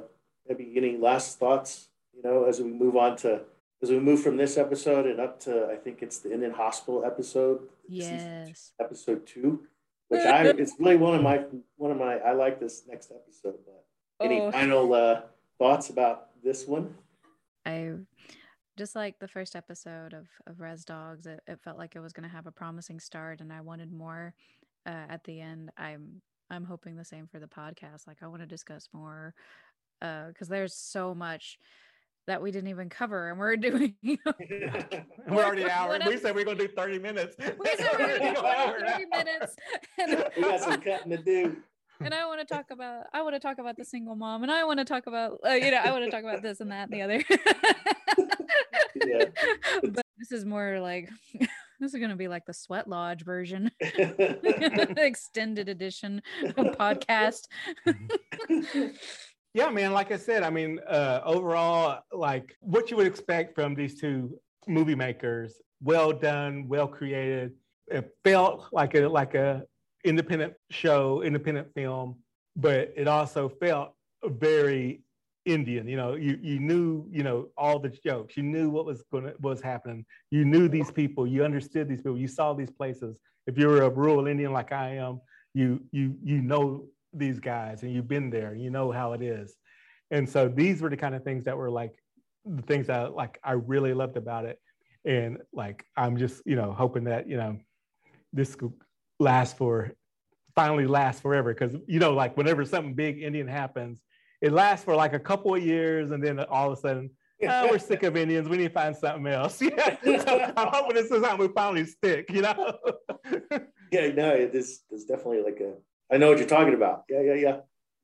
maybe any last thoughts? You know, as we move on to as we move from this episode and up to I think it's the Indian Hospital episode. Yes. Episode two. which I it's really one of my one of my I like this next episode. But any Oh. final uh, thoughts about this one? I just like the first episode of of Res Dogs. It, it felt like it was going to have a promising start, and I wanted more uh, at the end. I'm I'm hoping the same for the podcast. Like I want to discuss more Uh because there's so much that we didn't even cover, and we're doing. And we're already an hour. We said we are gonna do 30 minutes. we said we're going to do 30 minutes, and, we got some cutting to do. and I want to talk about I want to talk about the single mom, and I want to talk about uh, you know I want to talk about this and that and the other. Yeah. but this is more like this is going to be like the sweat lodge version extended edition of podcast Yeah, man. Like I said, I mean, uh, overall, like what you would expect from these two movie makers, well done, well created. It felt like a like a independent show, independent film, but it also felt very Indian. You know, you you knew you know all the jokes, you knew what was going what was happening. You knew these people, you understood these people, you saw these places. If you were a rural Indian like I am, you you you know these guys and you've been there you know how it is and so these were the kind of things that were like the things that like i really loved about it and like i'm just you know hoping that you know this could last for finally last forever because you know like whenever something big indian happens it lasts for like a couple of years and then all of a sudden oh, we're sick of indians we need to find something else yeah so i'm hoping this is something we finally stick you know yeah, no, this there's definitely like a. I know what you're talking about. Yeah, yeah, yeah.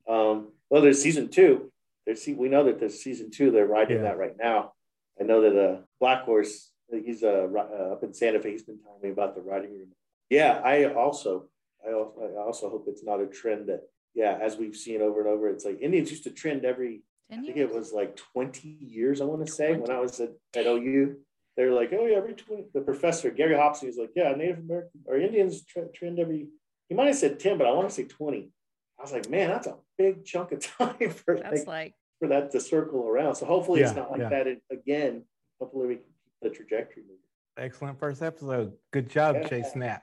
Um, well, there's season two. There's we know that there's season two. They're riding Yeah. that right now. I know that uh, Blackhorse. He's uh, uh, up in Santa Fe. He's been telling me about the writing room. Yeah, I also, I also, I also hope it's not a trend that. Yeah, as we've seen over and over, it's like Indians used to trend every. I think it was like 20 years. I want to say when I was at, at OU. They're like, oh yeah, every 20. The professor Geary Hobson was like, yeah, Native American or Indians trend every. He might have said 10, but I want to say 20. I was like, man, that's a big chunk of time for that's like, like for that to circle around. So hopefully it's not like yeah. that again. Hopefully we can keep the trajectory moving. Excellent first episode. Good job, Yeah. Chase Snap.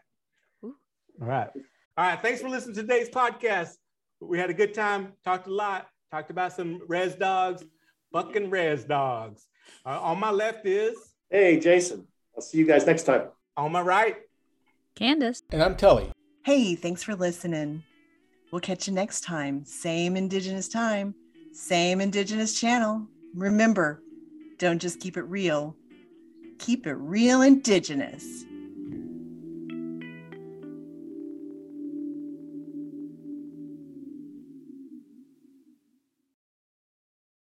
All right. All right. Thanks for listening to today's podcast. We had a good time, talked a lot, talked about some res dogs, fucking res dogs. Uh, on my left is, Hey, Jason, I'll see you guys next time. on my right, Candace and I'm Tvli. Hey, thanks for listening. We'll catch you next time. Same Indigenous time, same Indigenous channel. Remember, don't just keep it real, keep it real Indigenous.